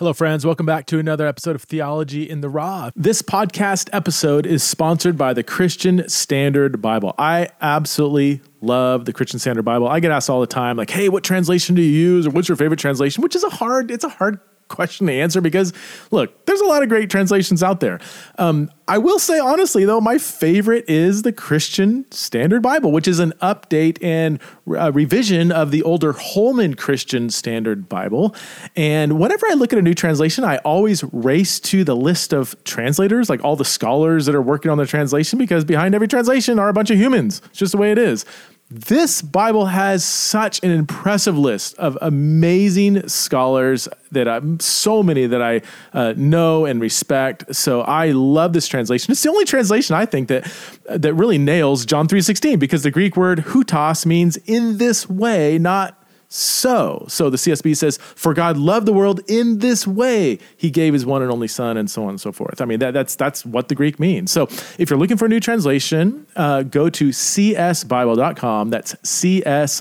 Hello, friends. Welcome back to another episode of Theology in the Raw. This podcast episode is sponsored by the Christian Standard Bible. I absolutely love the Christian Standard Bible. I get asked all the time, like, "Hey, what translation do you use, or what's your favorite translation?" Which is a hard, it's a hard question to answer because look, there's a lot of great translations out there. Um, I will say honestly though, my favorite is the Christian Standard Bible, which is an update and uh, revision of the older Holman Christian Standard Bible. And whenever I look at a new translation, I always race to the list of translators, like all the scholars that are working on the translation, because behind every translation are a bunch of humans. It's just the way it is. This Bible has such an impressive list of amazing scholars that I, so many that I uh, know and respect. So I love this translation. It's the only translation I think that that really nails John 3:16 because the Greek word houtos means in this way, not so. So the CSB says, For God loved the world in this way. He gave his one and only son, and so on and so forth. I mean, that, that's, that's what the Greek means. So if you're looking for a new translation, uh, go to csbible.com. That's csbible.com.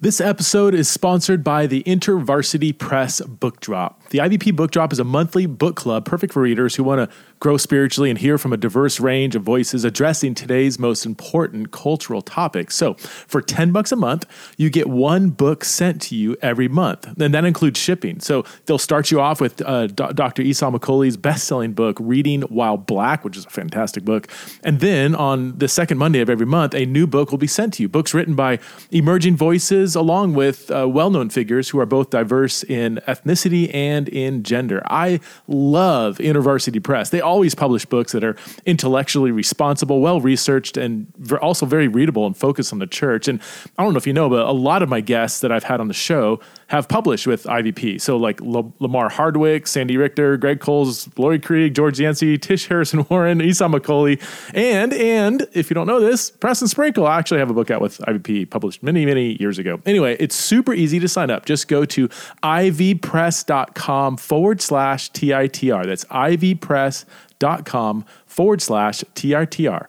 This episode is sponsored by the InterVarsity Press Book Drop. The IVP Book Drop is a monthly book club perfect for readers who want to grow spiritually and hear from a diverse range of voices addressing today's most important cultural topics. So, for 10 bucks a month, you get one book sent to you every month. And that includes shipping. So, they'll start you off with uh, Dr. Esau McCaulley's best-selling book Reading While Black, which is a fantastic book. And then on the second Monday of every month, a new book will be sent to you. Books written by emerging voices along with uh, well-known figures who are both diverse in ethnicity and in gender. I love InterVarsity Press. They always publish books that are intellectually responsible, well researched, and also very readable and focused on the church. And I don't know if you know, but a lot of my guests that I've had on the show have published with IVP. So like L- Lamar Hardwick, Sandy Richter, Greg Coles, Laurie Krieg, George Yancey, Tish Harrison Warren, Esau McCaulley, and and if you don't know this, Preston Sprinkle. I actually have a book out with IVP published many many years ago. Anyway, it's super easy to sign up. Just go to ivpress.com forward slash TITR. That's ivpress.com forward slash TRTR.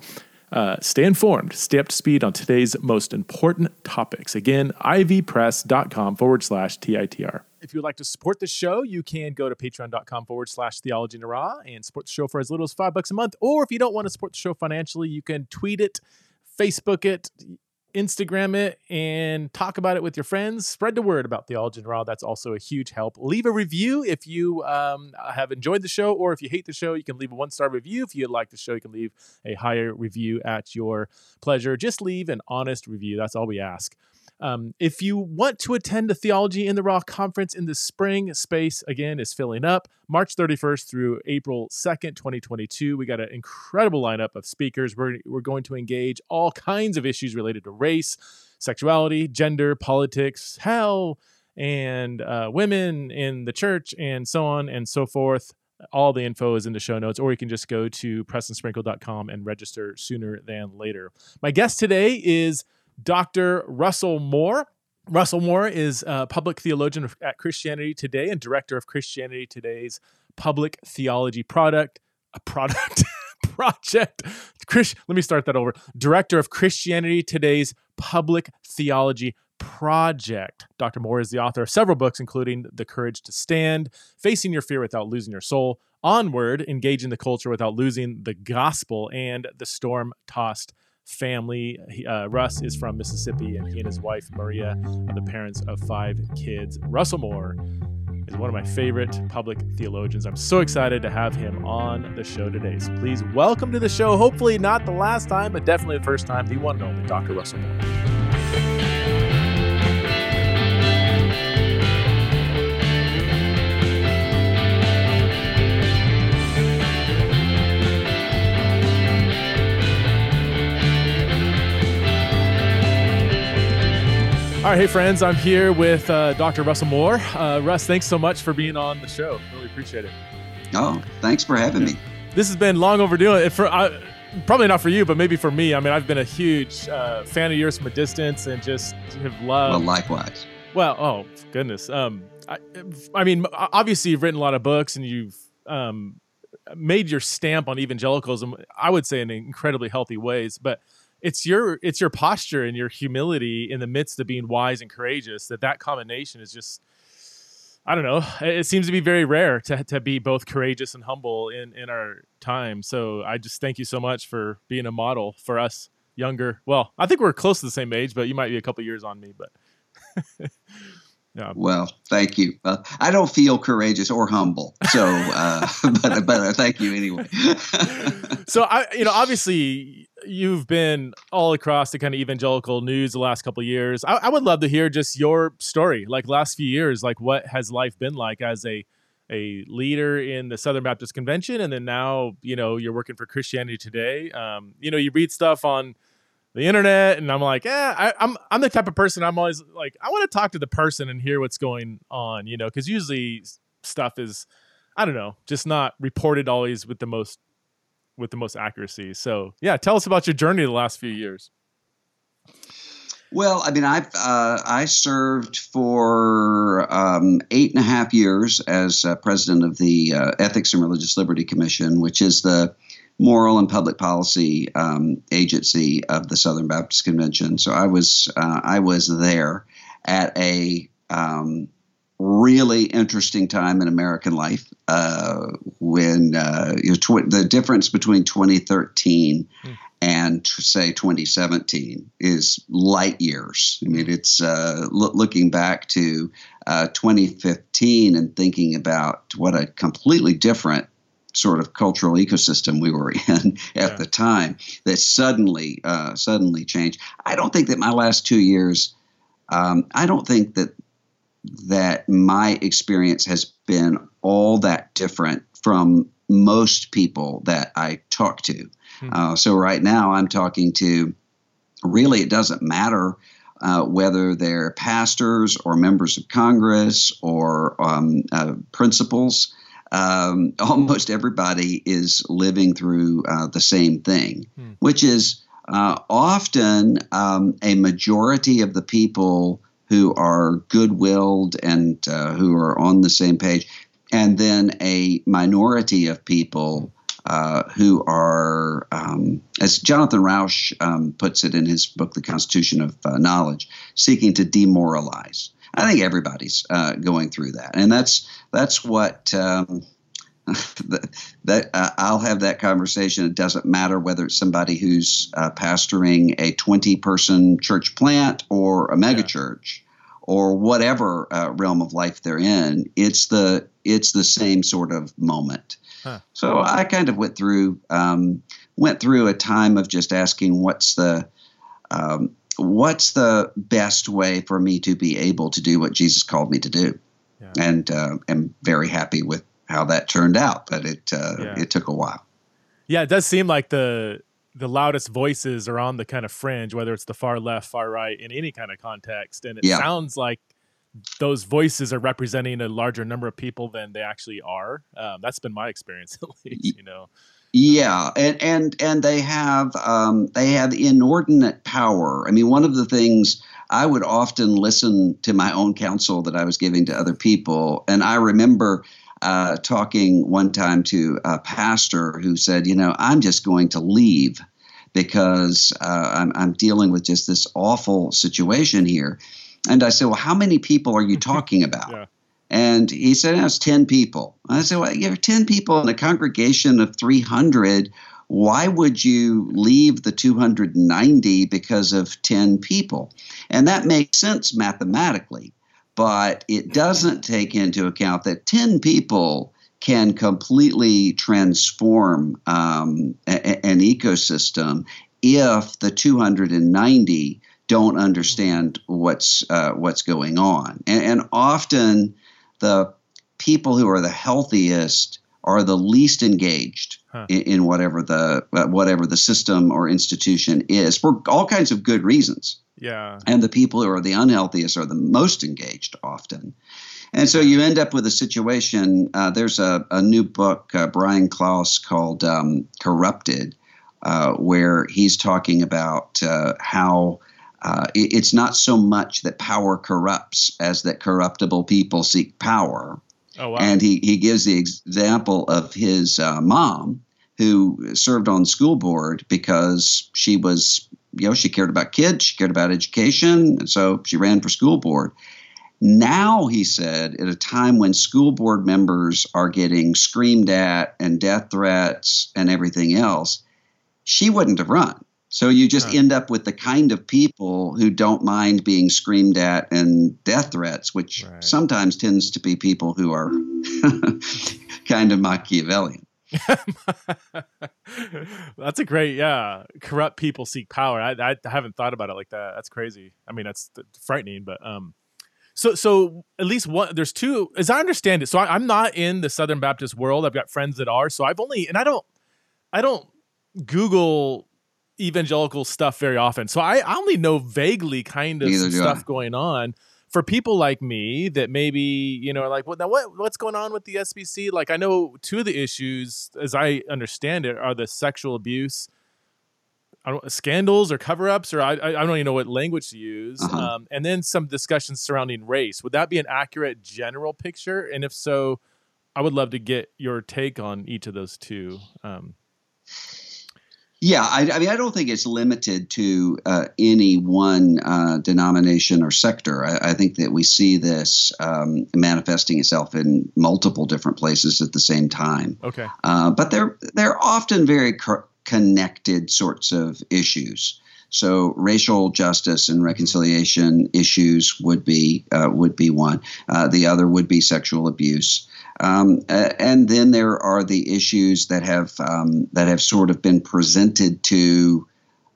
Uh, stay informed, stay up to speed on today's most important topics. Again, ivpress.com forward slash TITR. If you would like to support the show, you can go to patreon.com forward slash theology raw and support the show for as little as five bucks a month. Or if you don't want to support the show financially, you can tweet it, Facebook it, Instagram it and talk about it with your friends. Spread the word about Theology in Raw. That's also a huge help. Leave a review if you um, have enjoyed the show, or if you hate the show, you can leave a one star review. If you like the show, you can leave a higher review at your pleasure. Just leave an honest review. That's all we ask. Um, if you want to attend the Theology in the Raw conference in the spring, space again is filling up March 31st through April 2nd, 2022. We got an incredible lineup of speakers. We're, we're going to engage all kinds of issues related to race, sexuality, gender, politics, hell, and uh, women in the church, and so on and so forth. All the info is in the show notes, or you can just go to prestonsprinkle.com and register sooner than later. My guest today is Dr. Russell Moore. Russell Moore is a public theologian at Christianity Today and director of Christianity Today's public theology product, a product project. Chris, let me start that over. Director of Christianity Today's public theology project. Dr. Moore is the author of several books, including The Courage to Stand, Facing Your Fear Without Losing Your Soul, Onward, Engaging the Culture Without Losing the Gospel, and The Storm Tossed family. He, uh, Russ is from Mississippi, and he and his wife, Maria, are the parents of five kids. Russell Moore is one of my favorite public theologians. I'm so excited to have him on the show today. So please welcome to the show. Hopefully, not the last time, but definitely the first time, the one and only Dr. Russell Moore. All right, hey friends, I'm here with uh, Dr. Russell Moore. Uh, Russ, thanks so much for being on the show. Really appreciate it. Oh, thanks for having me. This has been long overdue. For uh, probably not for you, but maybe for me. I mean, I've been a huge uh, fan of yours from a distance, and just have loved. Well, likewise. Well, oh goodness. Um, I, I mean, obviously you've written a lot of books, and you've um, made your stamp on evangelicalism. I would say in incredibly healthy ways, but it's your it's your posture and your humility in the midst of being wise and courageous that that combination is just I don't know. It seems to be very rare to to be both courageous and humble in in our time. So I just thank you so much for being a model for us younger. Well, I think we're close to the same age, but you might be a couple years on me. But yeah. Well, thank you. Uh, I don't feel courageous or humble, so uh, but but uh, thank you anyway. so I, you know, obviously you've been all across the kind of evangelical news the last couple of years. I, I would love to hear just your story, like last few years, like what has life been like as a a leader in the Southern Baptist Convention, and then now you know you're working for Christianity Today. Um, you know, you read stuff on the internet and i'm like yeah I, am I'm, I'm the type of person i'm always like i want to talk to the person and hear what's going on you know because usually stuff is i don't know just not reported always with the most with the most accuracy. So yeah tell us about your journey the last few years. Well, I mean, I've uh, I served for um, eight and a half years as uh, president of the uh, Ethics and Religious Liberty Commission, which is the moral and public policy um, agency of the Southern Baptist Convention. So I was uh, I was there at a um, really interesting time in American life uh, when uh, tw- the difference between 2013 mm. and say 2017 is light years. I mean, it's uh, lo- looking back to uh, 2015 and thinking about what a completely different sort of cultural ecosystem we were in at yeah. the time that suddenly uh, suddenly changed. I don't think that my last two years. Um, I don't think that that my experience has been all that different from most people that I talk to. Hmm. Uh, so right now I'm talking to. Really, it doesn't matter. Uh, whether they're pastors or members of Congress or um, uh, principals, um, almost everybody is living through uh, the same thing, hmm. which is uh, often um, a majority of the people who are good willed and uh, who are on the same page, and then a minority of people. Uh, who are, um, as Jonathan Rauch um, puts it in his book, The Constitution of uh, Knowledge, seeking to demoralize. I think everybody's uh, going through that, and that's that's what um, that, uh, I'll have that conversation. It doesn't matter whether it's somebody who's uh, pastoring a 20 person church plant or a megachurch. Yeah. Or whatever uh, realm of life they're in, it's the it's the same sort of moment. Huh. So I kind of went through um, went through a time of just asking what's the um, what's the best way for me to be able to do what Jesus called me to do, yeah. and uh, am very happy with how that turned out, but it uh, yeah. it took a while. Yeah, it does seem like the the loudest voices are on the kind of fringe, whether it's the far left, far right, in any kind of context, and it yeah. sounds like those voices are representing a larger number of people than they actually are. Um, that's been my experience at least, you know. Yeah, and and and they have um, they have inordinate power. I mean, one of the things I would often listen to my own counsel that I was giving to other people, and I remember uh, talking one time to a pastor who said, You know, I'm just going to leave because uh, I'm, I'm dealing with just this awful situation here. And I said, Well, how many people are you talking about? yeah. And he said, It's 10 people. I said, Well, you have 10 people in a congregation of 300. Why would you leave the 290 because of 10 people? And that makes sense mathematically but it doesn't take into account that 10 people can completely transform um, a, an ecosystem if the 290 don't understand what's uh, what's going on, and, and, often the people who are the healthiest are the least engaged huh. in, in, whatever the uh, whatever the system or institution is for all kinds of good reasons. Yeah. And the people who are the unhealthiest are the most engaged often. And so you end up with a situation. Uh, there's a, a, new book, uh, Brian Klaas, called um, Corrupted, uh, where he's talking about uh, how uh, it, it's not so much that power corrupts as that corruptible people seek power. Oh, wow. And he, he gives the example of his uh, mom, who served on school board because she was you know, she cared about kids, she cared about education, and so she ran for school board. Now, he said, at a time when school board members are getting screamed at and death threats and everything else, she wouldn't have run. So you just end up with the kind of people who don't mind being screamed at and death threats, which right. sometimes tends to be people who are kind of Machiavellian. that's a great, yeah. Corrupt people seek power. I, I haven't thought about it like that. That's crazy. I mean, that's frightening, but um, so, so at least one. There's two, as I understand it. So I, I'm not in the Southern Baptist world. I've got friends that are. So I've only, and I don't, I don't Google evangelical stuff very often. So I, I only know vaguely kind of stuff going on. For people like me that maybe you know are like well now what what's going on with the SBC like I know two of the issues as I understand it are the sexual abuse I don't, scandals or cover-ups or I, I don't even know what language to use uh-huh. um, and then some discussions surrounding race. Would that be an accurate general picture? And if so i would love to get your take on each of those two um, yeah, I, I, mean, I don't think it's limited to uh, any one uh, denomination or sector. I, I, think that we see this um, manifesting itself in multiple different places at the same time. Okay, uh, but they're they're often very co- connected sorts of issues. So racial justice and reconciliation issues would be uh, would be one. Uh, the other would be sexual abuse. Um, and then there are the issues that have um, that have sort of been presented to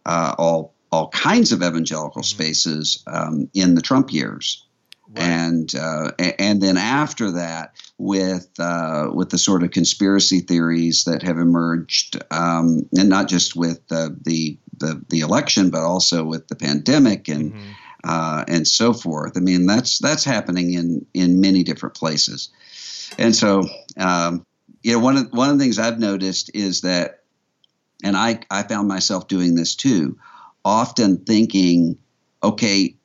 uh, all all kinds of evangelical mm-hmm. spaces um, in the Trump years. Right. And uh, and then after that, with uh, with the sort of conspiracy theories that have emerged, um, and not just with the, the the election, but also with the pandemic and mm-hmm. uh, and so forth. I mean, that's that's happening in in many different places, and so um, you know one of one of the things I've noticed is that, and I I found myself doing this too, often thinking, okay,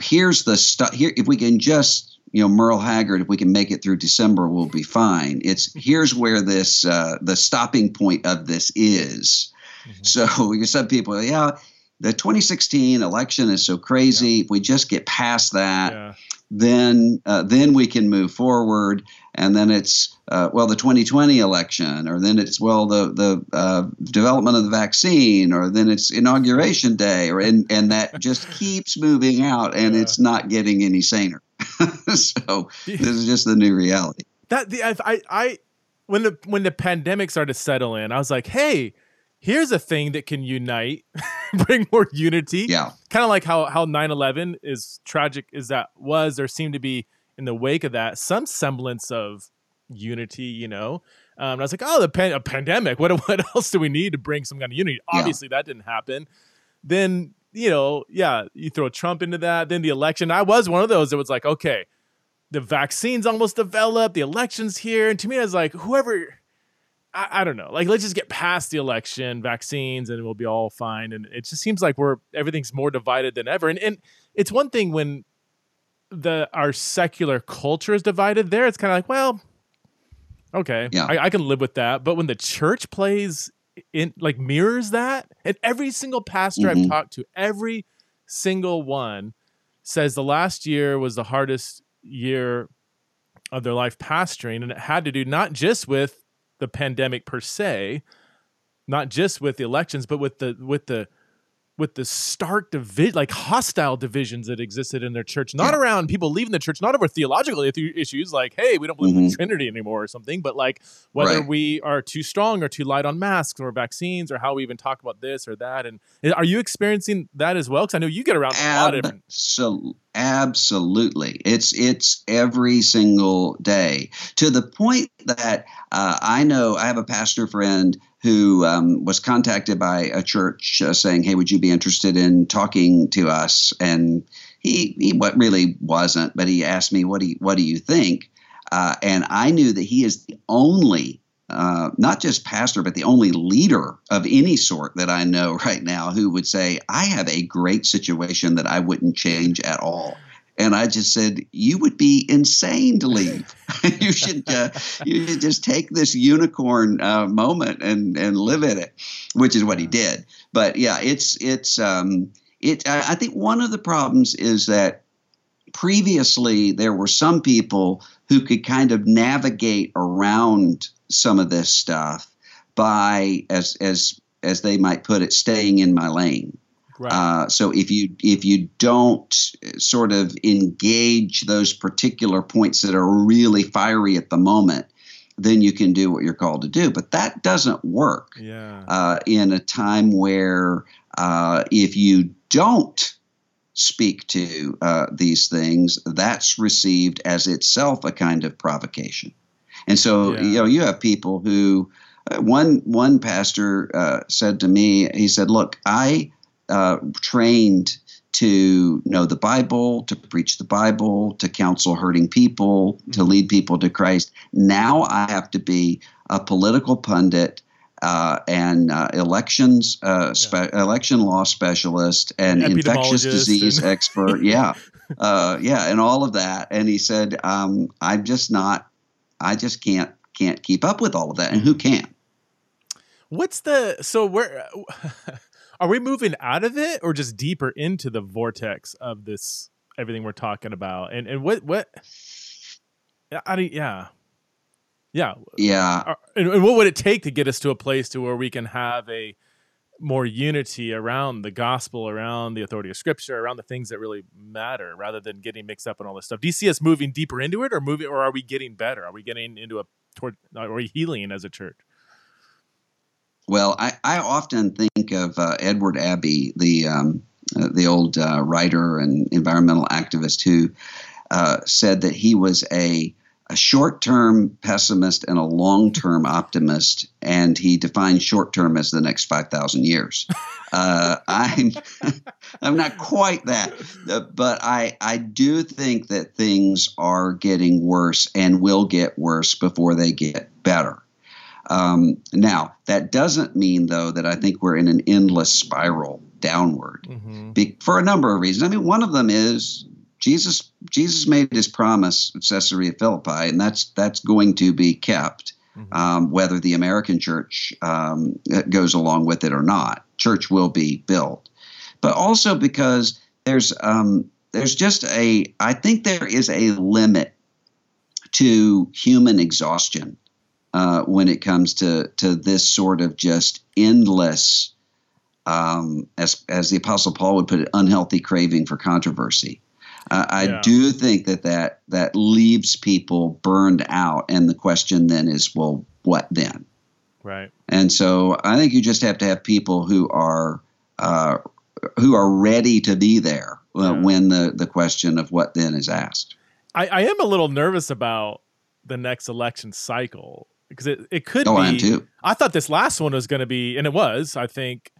here's the stuff here if we can just you know Merle Haggard if we can make it through December we'll be fine it's here's where this uh, the stopping point of this is mm-hmm. so some people yeah the 2016 election is so crazy yeah. if we just get past that yeah then uh, then we can move forward and then it's uh, well the 2020 election or then it's well the the uh, development of the vaccine or then it's inauguration day or and and that just keeps moving out and yeah. it's not getting any saner so this is just the new reality that the I, I when the when the pandemic started to settle in i was like hey here's a thing that can unite, bring more unity. Yeah. Kind of like how how 9/11 is tragic as that was, there seemed to be in the wake of that some semblance of unity, you know. Um, I was like, oh, the pan- a pandemic. What what else do we need to bring some kind of unity? Obviously, yeah. that didn't happen. Then you know, yeah, you throw Trump into that. Then the election. I was one of those that was like, okay, the vaccine's almost developed, the election's here, and to me, I was like, whoever I, I, don't know. Like, let's just get past the election, vaccines, and we'll be all fine. And it just seems like we're everything's more divided than ever. And and it's one thing when the our secular culture is divided. There, it's kind of like, well, okay, yeah. I, I can live with that. But when the church plays in like mirrors that, and every single pastor mm-hmm. I've talked to, every single one says the last year was the hardest year of their life pastoring, and it had to do not just with the pandemic per se, not just with the elections, but with the with the with the stark division, like hostile divisions that existed in their church, not yeah. around people leaving the church, not over theological issues like, hey, we don't believe mm-hmm. in the Trinity anymore or something, but like whether right. we are too strong or too light on masks or vaccines or how we even talk about this or that. And are you experiencing that as well? Because I know you get around a lot of different. So absolutely, it's it's every single day to the point that uh, I know I have a pastor friend who um, was contacted by a church uh, saying, "Hey, would you be interested in talking to us?" And he he what really wasn't, but he asked me, "What do you, what do you think?" Uh, and I knew that he is the only, uh, not just pastor, but the only leader of any sort that I know right now who would say, "I have a great situation that I wouldn't change at all." And I just said, "You would be insane to leave. you should uh, you should just take this unicorn uh, moment and and live in it," which is what he did. But yeah, it's it's um, it. I think one of the problems is that previously there were some people who could kind of navigate around some of this stuff by as as as they might put it staying in my lane right. uh, so if you if you don't sort of engage those particular points that are really fiery at the moment then you can do what you're called to do but that doesn't work yeah. uh, in a time where uh, if you don't speak to uh, these things, that's received as itself a kind of provocation. And so, yeah. you know, you have people who, uh, one one pastor uh, said to me, he said, "Look, I uh, trained to know the Bible, to preach the Bible, to counsel hurting people, mm-hmm. to lead people to Christ. Now I have to be a political pundit." uh, and uh, elections uh, spe- yeah. election law specialist and infectious disease and expert. Yeah, uh, yeah, and all of that. And he said, um, "I'm just not. I just can't can't keep up with all of that. And who can?" What's the so where? Are we moving out of it or just deeper into the vortex of this everything we're talking about? And and what what? I yeah. Yeah. Yeah. Uh, and, and what would it take to get us to a place to where we can have a more unity around the gospel, around the authority of scripture, around the things that really matter, rather than getting mixed up in all this stuff. Do you see us moving deeper into it, or moving, or are we getting better? Are we getting into a toward? Are we healing as a church? Well, I, I often think of uh, Edward Abbey, the um, uh, the old uh, writer and environmental activist, who uh, said that he was a a short term pessimist and a long term optimist, and he defined short term as the next 5,000 years. Uh, I'm, I'm not quite that, uh, but I, I do think that things are getting worse and will get worse before they get better. Um, now, that doesn't mean, though, that I think we're in an endless spiral downward mm-hmm. Be, for a number of reasons. I mean, one of them is Jesus Jesus made his promise at Caesarea Philippi, and that's that's going to be kept, mm-hmm. um, whether the American church um, goes along with it or not. Church will be built, but also because there's um, there's just a I think there is a limit to human exhaustion uh, when it comes to to this sort of just endless, um, as as the Apostle Paul would put it, unhealthy craving for controversy. Uh, I yeah. do think that, that that leaves people burned out, and the question then is, well, what then? Right. And so I think you just have to have people who are uh, who are ready to be there uh, yeah. when the the question of what then is asked. I, I am a little nervous about the next election cycle because it, it could oh, be. I am too. I thought this last one was going to be, and it was. I think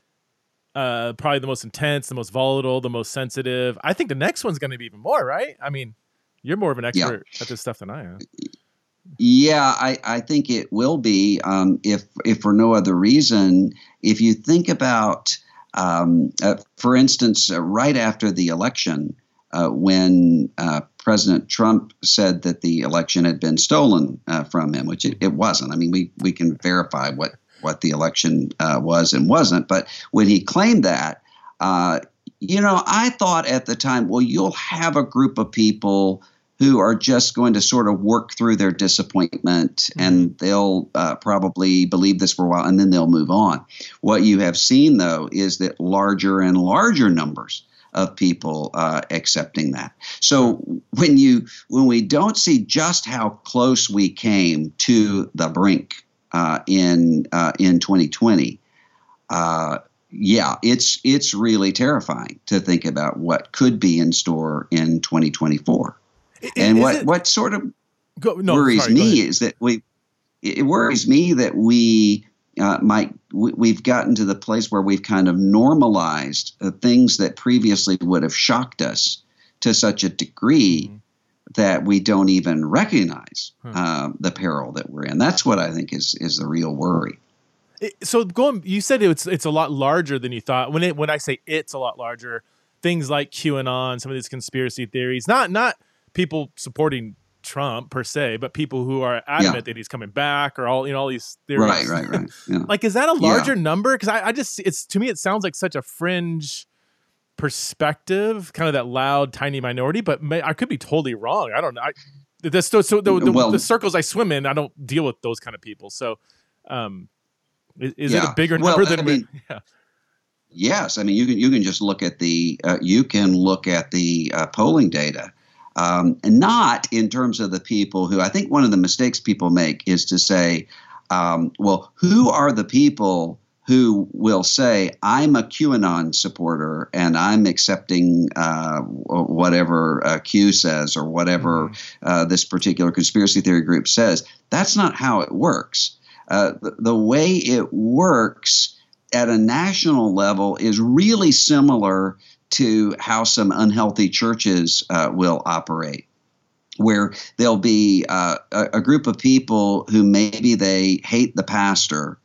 uh, probably the most intense, the most volatile, the most sensitive. I think the next one's going to be even more, right? I mean, you're more of an expert yeah. at this stuff than I am. Yeah, I, I think it will be. Um, if if for no other reason, if you think about, um, uh, for instance, uh, right after the election, uh, when uh, President Trump said that the election had been stolen uh, from him, which it, it, wasn't. I mean, we we can verify what what the election uh, was and wasn't. But when he claimed that, uh, you know, I thought at the time, well, you'll have a group of people who are just going to sort of work through their disappointment mm-hmm. and they'll uh, probably believe this for a while and then they'll move on. What you have seen, though, is that larger and larger numbers of people uh, accepting that. So when you when we don't see just how close we came to the brink uh, in uh, in 2020. Uh, yeah, it's it's really terrifying to think about what could be in store in 2024. and what it, what sort of go, no, worries sorry, me is that we it worries me that we uh, might we, have gotten to the place where we've kind of normalized uh, things that previously would have shocked us to such a degree mm-hmm that we don't even recognize hmm. um, the peril that we're in. That's what I think is is the real worry. so going, you said it's it's a lot larger than you thought. When it when I say it's a lot larger, things like QAnon, some of these conspiracy theories, not not people supporting Trump per se, but people who are adamant yeah. that he's coming back or all you know all these theories. Right, right, right. Yeah. like, is that a larger yeah. number? Because I, I just it's to me it sounds like such a fringe perspective, kind of that loud, tiny minority, but may, I could be totally wrong. I don't know. I, the, so, so the, the, well, the, circles I swim in, I don't deal with those kind of people. So, um, is, is yeah. it a bigger well, number than I mean, yeah. Yes, I mean you can you can just look at the uh, you can look at the uh, polling data, um, and not in terms of the people who I think one of the mistakes people make is to say, um, well, who are the people who will say, I'm a QAnon supporter and I'm accepting uh, whatever uh, Q says or whatever mm-hmm. uh, this particular conspiracy theory group says. That's not how it works. Uh, the, the, way it works at a national level is really similar to how some unhealthy churches uh, will operate where there'll be uh, a, a, group of people who maybe they hate the pastor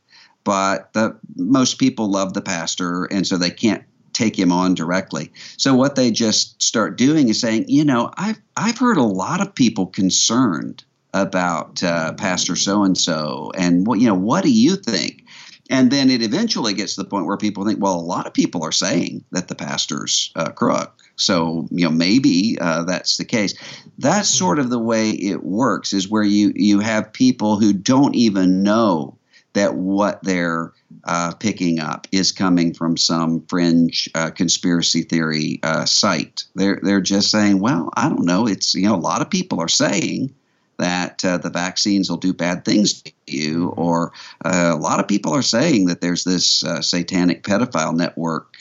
but the, most people love the pastor, and so they can't take him on directly. So what they just start doing is saying, you know, I've I've heard a lot of people concerned about uh, Pastor so and so, and what you know, what do you think? And then it eventually gets to the point where people think, well, a lot of people are saying that the pastor's uh, crook. So you know maybe uh, that's the case. That's hmm. sort of the way it works. Is where you you have people who don't even know that what they're uh, picking up is coming from some fringe uh, conspiracy theory uh, site. They're they're just saying, well, I don't know. It's you know a lot of people are saying that uh, the vaccines will do bad things to you, or uh, a lot of people are saying that there's this uh, satanic pedophile network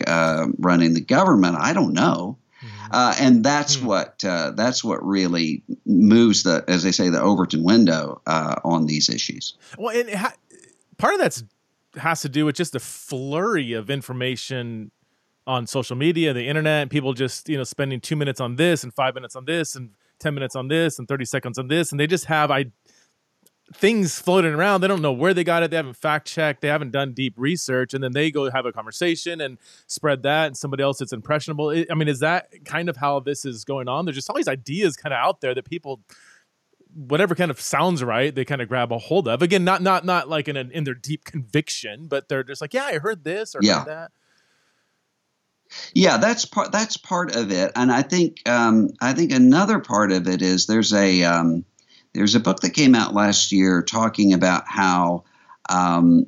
running the government. I don't know. Mm-hmm. Uh, and that's mm-hmm. what uh, that's what really moves the, as they say, the Overton window uh, on these issues. Well, and ha- part of that's has to do with just the flurry of information on social media, the internet, people just you know spending two minutes on this and five minutes on this and ten minutes on this and thirty seconds on this, and they just have I things floating around. They don't know where they got it. They haven't fact checked. They haven't done deep research, and then they go have a conversation and spread that, and somebody else that's impressionable. I mean, is that kind of how this is going on? There's just all these ideas kind of out there that people whatever kind of sounds right, they kind of grab a hold of. Again, not not not like in a, in their deep conviction, but they're just like, yeah, I heard this or yeah. heard that. Yeah, that's part. That's part of it, and I think um, I think another part of it is there's a um, there's a book that came out last year talking about how um,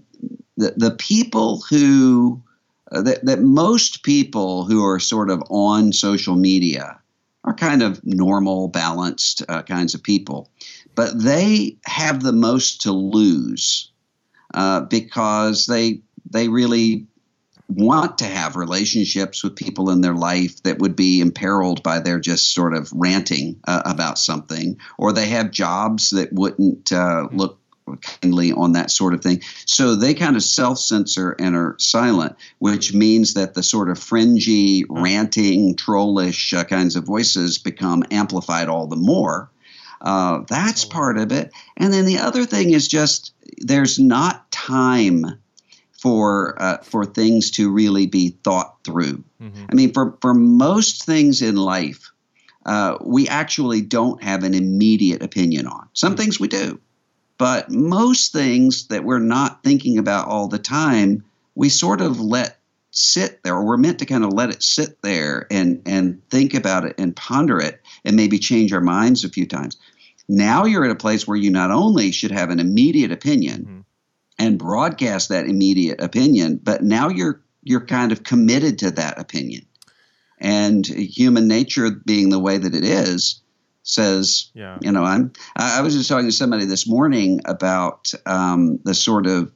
the the people who uh, that, that most people who are sort of on social media are kind of normal, balanced uh, kinds of people. But they have the most to lose uh, because they they really want to have relationships with people in their life that would be imperiled by their just sort of ranting uh, about something, or they have jobs that wouldn't uh, look kindly on that sort of thing. So they kind of self censor and are silent, which means that the sort of fringy, ranting, trollish uh, kinds of voices become amplified all the more. Uh, that's part of it. And then the other thing is just there's not time for uh, for things to really be thought through. Mm-hmm. I mean, for for most things in life, uh, we actually don't have an immediate opinion on. Some mm-hmm. things we do. But most things that we're not thinking about all the time, we sort of let sit there, or we're meant to kind of let it sit there and, and think about it and ponder it and maybe change our minds a few times. Now you're at a place where you not only should have an immediate opinion mm-hmm. And broadcast that immediate opinion, but now you're you're kind of committed to that opinion. And human nature being the way that it is, says, yeah. you know, I'm. I, was just talking to somebody this morning about um, the sort of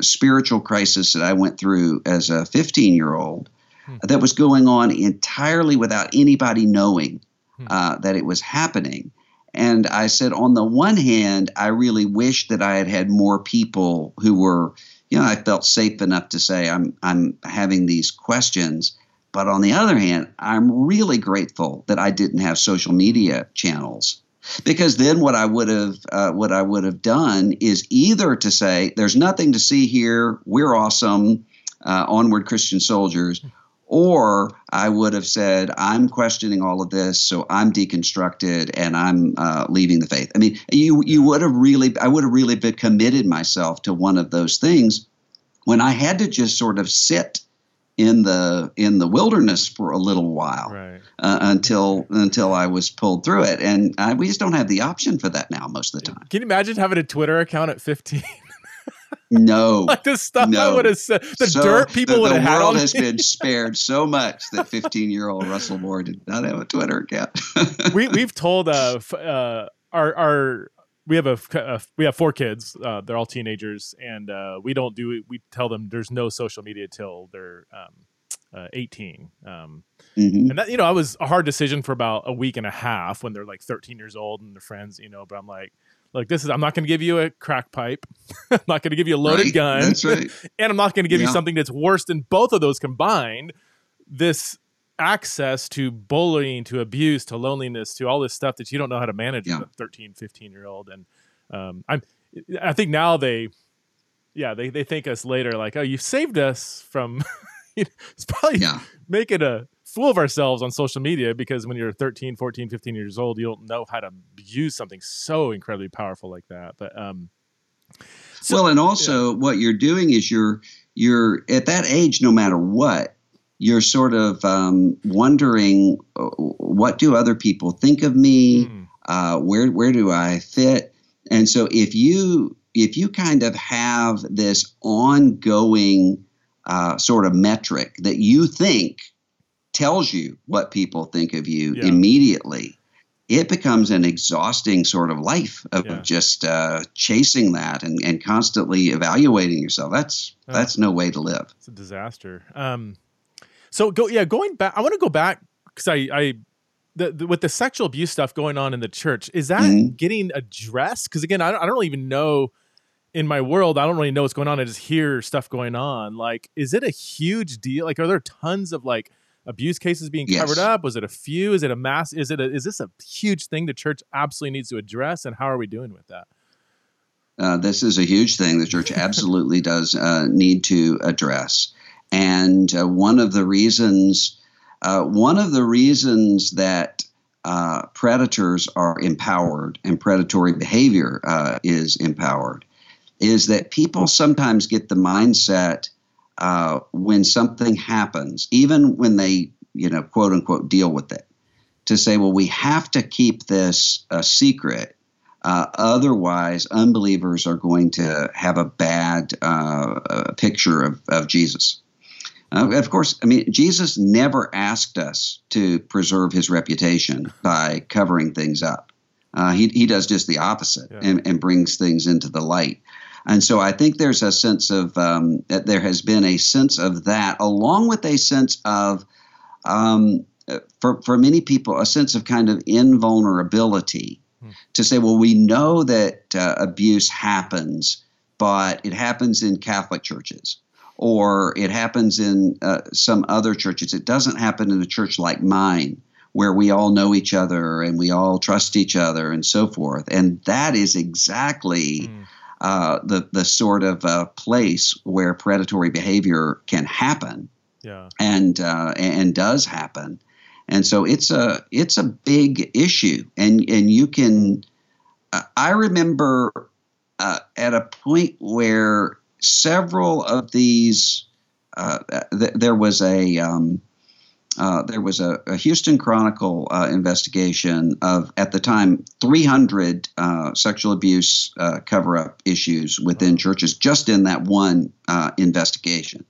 spiritual crisis that I went through as a 15 year old hmm. that was going on entirely without anybody knowing hmm. uh, that it was happening. And I said, on the one hand, I really wish that I had had more people who were, you know, I felt safe enough to say I'm I'm having these questions. But on the other hand, I'm really grateful that I didn't have social media channels because then what I would have uh, what I would have done is either to say there's nothing to see here, we're awesome, uh, onward Christian soldiers, or I would have said I'm questioning all of this, so I'm deconstructed and I'm uh, leaving the faith. I mean, you you would have really I would have really been committed myself to one of those things when I had to just sort of sit in the in the wilderness for a little while Right. uh, until until I was pulled through it, and I, we just don't have the option for that now most of the time. Can you imagine having a Twitter account at 15? No, like the stuff I No. would have said, the So dirt people the, would the have had world has me. been spared so much that 15 year old Russell Moore did not have a Twitter account. we we've told uh, f- uh our our we have a, a we have four kids. Uh, they're all teenagers, and uh, we don't do we tell them there's no social media till they're um, uh, 18. Um, Mhm. and that you know, I was a hard decision for about a week and a half when they're like 13 years old and their friends, you know. But I'm like, look, this is I'm not going to give you a crack pipe. I'm not going to give you a loaded Right, gun. That's right. and I'm not going to give you something that's worse than both of those combined. This access to bullying, to abuse, to loneliness, to all this stuff that you don't know how to manage Yeah. as a 13, 15 year old. And um, I'm, I think now they, yeah, they, they thank us later like, oh, you saved us from, it's probably Yeah. making a fool of ourselves on social media because when you're 13, 14, 15 years old, you don't know how to use something so incredibly powerful like that. But, um, So- well, and also what you're doing is you're you're at that age, no matter what, you're sort of um, wondering uh, what do other people think of me? mm, uh, where where do I fit? And so if you if you kind of have this ongoing uh, sort of metric that you think tells you what people think of you Yeah. immediately, it becomes an exhausting sort of life of Yeah. just uh, chasing that and, and constantly evaluating yourself. That's Yeah. that's no way to live. It's a disaster. Um, so go yeah, going back. I want to go back because I I the, the with the sexual abuse stuff going on in the church is that Mhm. getting addressed? Because again, I don't, I don't even know in my world. I don't really know what's going on. I just hear stuff going on. Like, is it a huge deal? Like, are there tons of like abuse cases being Yes. covered up? Was it a few? Is it a mass? Is it a, is this a huge thing the church absolutely needs to address? And how are we doing with that? Uh, this is a huge thing the church absolutely does uh, need to address. And uh, one of the reasons, uh, one of the reasons that uh, predators are empowered and predatory behavior uh, is empowered is that people sometimes get the mindset uh, when something happens, even when they, you know, quote unquote, deal with it, to say, well, we have to keep this a secret uh, otherwise, unbelievers are going to have a bad uh, uh, picture of, of Jesus. Uh, of course, I mean, Jesus never asked us to preserve his reputation by covering things up. Uh, he, he does just the opposite Yeah. and, and brings things into the light. And so I think there's a sense of, um, that there has been a sense of that, along with a sense of, um, for, for many people, a sense of kind of invulnerability to say, well, we know that uh, abuse happens, but it happens in Catholic churches or it happens in uh, some other churches. It doesn't happen in a church like mine where we all know each other and we all trust each other and so forth. And that is exactly Mm. Uh, the, the sort of uh, place where predatory behavior can happen Yeah. and uh, and does happen, and so it's a it's a big issue, and and you can. Uh, I remember uh, at a point where several of these uh, th- there was a um, uh, there was a, a Houston Chronicle uh, investigation of at the time 300 uh, sexual abuse uh, cover up issues within churches just in that one uh, investigation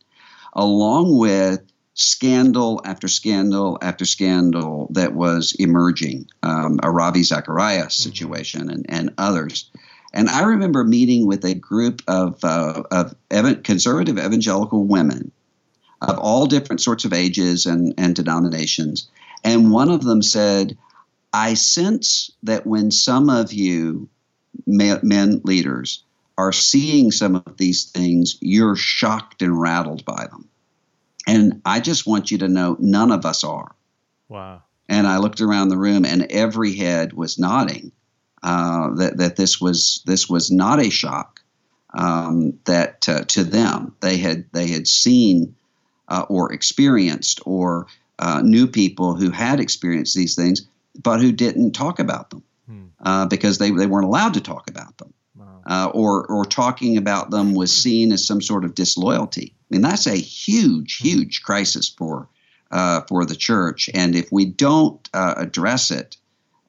along with scandal after scandal after scandal that was emerging, um, a Ravi Zacharias situation and, and others. And I remember meeting with a group of, uh, of evan- conservative evangelical women of all different sorts of ages and, and denominations. And one of them said, I sense that when some of you men leaders are seeing some of these things, you're shocked and rattled by them. And I just want you to know none of us are. Wow. And I looked around the room, and every head was nodding uh, that that this was this was not a shock. Um, that uh, to them they had they had seen uh, or experienced or uh, knew people who had experienced these things, but who didn't talk about them Hmm. uh, because they, they weren't allowed to talk about them Wow. uh, or or talking about them was seen as some sort of disloyalty. I mean, that's a huge, huge crisis for uh, for the church. And if we don't uh, address it,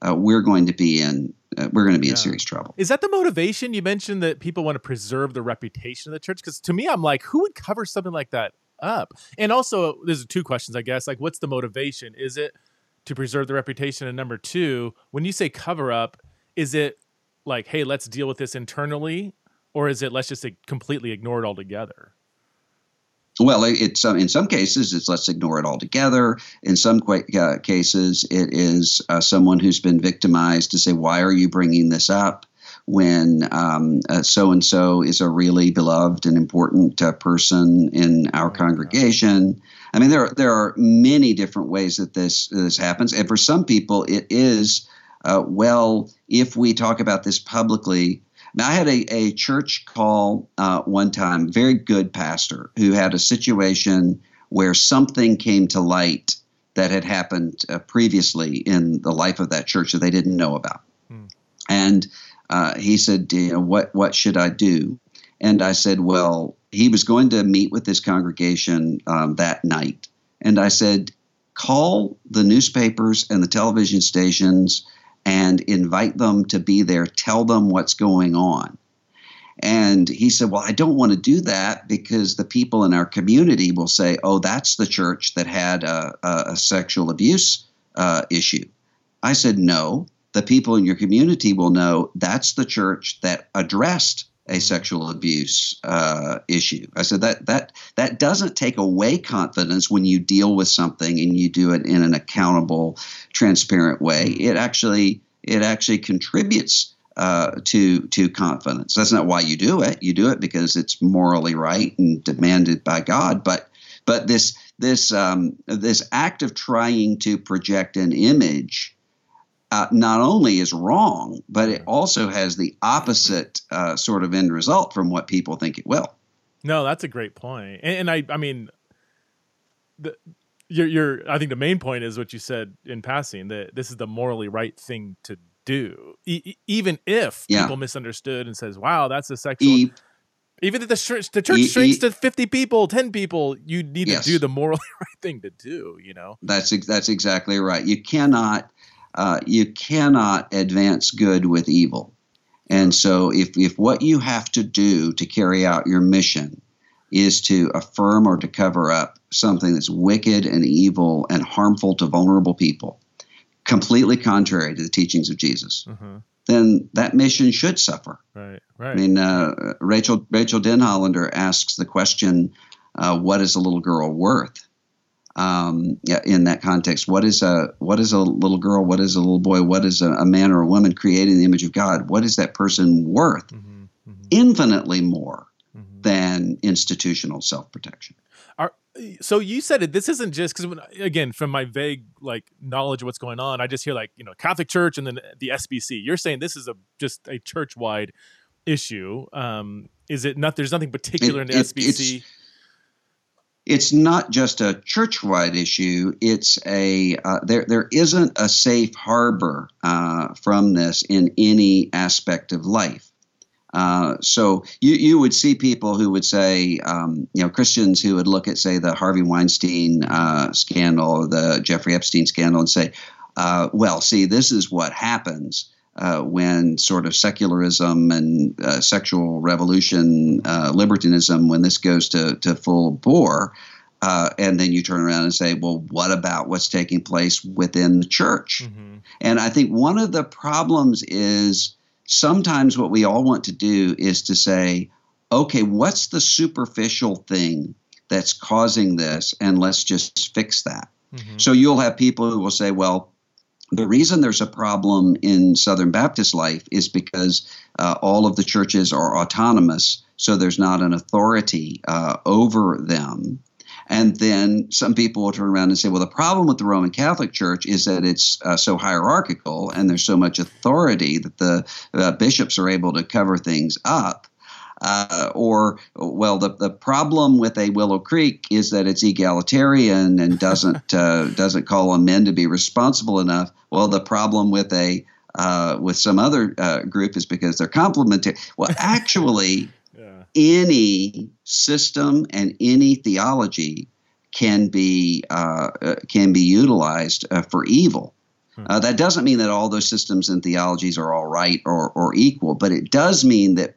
uh, we're going to be in uh, we're going to be yeah. in serious trouble. Is that the motivation? You mentioned that people want to preserve the reputation of the church. Because to me, I'm like, who would cover something like that up? And also, there's two questions, I guess. Like, what's the motivation? Is it to preserve the reputation? And number two, when you say cover up, is it like, hey, let's deal with this internally, or is it let's just completely ignore it altogether? Well, it's um, in some cases it's let's ignore it altogether. In some uh, cases, it is uh, someone who's been victimized to say, "Why are you bringing this up?" When so and so is a really beloved and important uh, person in our oh, congregation. I mean, there are, there are many different ways that this this happens, and for some people, it is uh, well if we talk about this publicly now, I had a, a church call uh, one time, very good pastor, who had a situation where something came to light that had happened uh, previously in the life of that church that they didn't know about. Hmm. And uh, he said, you know, what, what should I do? And I said, well, he was going to meet with this congregation um, that night. And I said, call the newspapers and the television stations and invite them to be there, tell them what's going on. And he said, Well, I don't want to do that because the people in our community will say, Oh, that's the church that had a, a, sexual abuse uh, issue. I said, No, the people in your community will know that's the church that addressed a sexual abuse uh, issue. I said that that that doesn't take away confidence when you deal with something and you do it in an accountable, transparent way. It actually it actually contributes uh, to to confidence. That's not why you do it. You do it because it's morally right and demanded by God. But but this this um, this act of trying to project an image uh, not only is wrong, but it also has the opposite uh, sort of end result from what people think it will. No, that's a great point, and, and I, I mean, the, your, your, I think the main point is what you said in passing that this is the morally right thing to do, e- even if yeah. people misunderstood and says, "Wow, that's a sexual." E- even if the church, the church e- shrinks to fifty people, ten people, you need yes. to do the morally right thing to do. You know, that's that's exactly right. You cannot uh, you cannot advance good with evil. And so, if, if what you have to do to carry out your mission is to affirm or to cover up something that's wicked and evil and harmful to vulnerable people, completely contrary to the teachings of Jesus, mm-hmm. then that mission should suffer. Right, right. I mean, uh, Rachel Rachel Denhollander asks the question, uh, "What is a little girl worth?" Um, in that context. What is a what is a little girl? What is a little boy? What is a, a man or a woman created in the image of God? What is that person worth? Mm-hmm, mm-hmm. Infinitely more mm-hmm. than institutional self protection. So you said it. This isn't just because again, from my vague like knowledge of what's going on, I just hear like you know Catholic Church and then the SBC. You're saying this is a just a church wide issue. Um, is it not? There's nothing particular it, in the it, SBC it's not just a church-wide issue. It's a uh, there. There isn't a safe harbor uh, from this in any aspect of life. Uh, so you you would see people who would say, um, you know, Christians who would look at say the Harvey Weinstein uh, scandal or the Jeffrey Epstein scandal and say, uh, well, see, this is what happens uh, when sort of secularism and uh, sexual revolution, uh, libertinism, when this goes to, to full bore, uh, and then you turn around and say, well, what about what's taking place within the church? Mm-hmm. And I think one of the problems is sometimes what we all want to do is to say, okay, what's the superficial thing that's causing this? And let's just fix that. Mm-hmm. So you'll have people who will say, well, the reason there's a problem in Southern Baptist life is because uh, all of the churches are autonomous, so there's not an authority uh, over them. And then some people will turn around and say, well, the problem with the Roman Catholic Church is that it's uh, so hierarchical and there's so much authority that the uh, bishops are able to cover things up. Uh, or, well, the, the problem with a Willow Creek is that it's egalitarian and doesn't uh, doesn't call on men to be responsible enough. Well, the problem with a uh, with some other uh, group is because they're complementary. Well, actually, yeah. any system and any theology can be uh, uh can be utilized uh, for evil. Hmm. Uh, that doesn't mean that all those systems and theologies are all right or, or equal, but it does mean that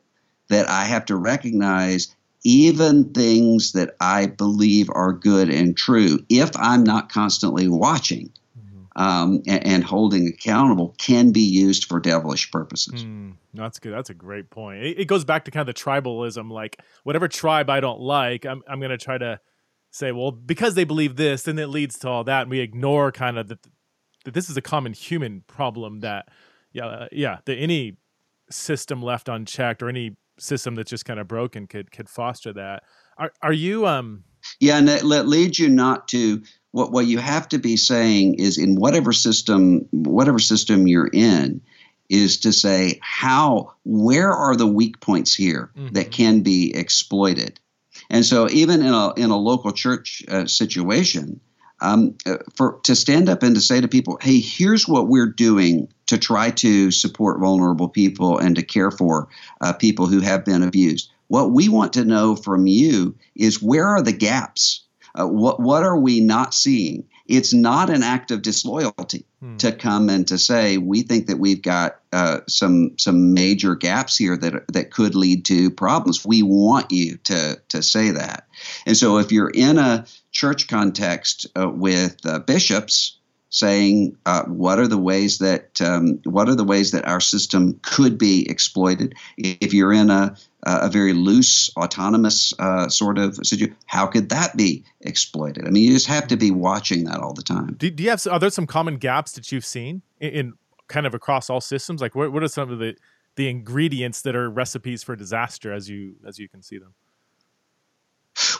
that I have to recognize even things that I believe are good and true, if I'm not constantly watching mm-hmm. um, and, and, holding accountable, can be used for devilish purposes. Mm, that's good. That's a great point. It, it, goes back to kind of the tribalism, like whatever tribe I don't like, I'm, I'm going to try to say, well, because they believe this, then it leads to all that, and we ignore kind of that, that this is a common human problem that, yeah, yeah, that any system left unchecked or any system that's just kind of broken could could foster that. Are are you um? Yeah, and that leads you not to what what you have to be saying is in whatever system whatever system you're in is to say how where are the weak points here mm-hmm. that can be exploited and so even in a in a local church uh, situation um, uh, for to stand up and to say to people, "Hey, here's what we're doing to try to support vulnerable people and to care for uh, people who have been abused. What we want to know from you is where are the gaps? Uh, what what are we not seeing? It's not an act of disloyalty hmm. to come and to say we think that we've got uh, some some major gaps here that that could lead to problems. We want you to to say that. And so if you're in a church context uh, with uh, bishops saying uh, what are the ways that um, what are the ways that our system could be exploited. If you're in a a very loose, autonomous uh, sort of situation, how could that be exploited? I mean, you just have to be watching that all the time. Do, do you have are there some common gaps that you've seen in, in kind of across all systems? Like, what, what are some of the the ingredients that are recipes for disaster as you as you can see them?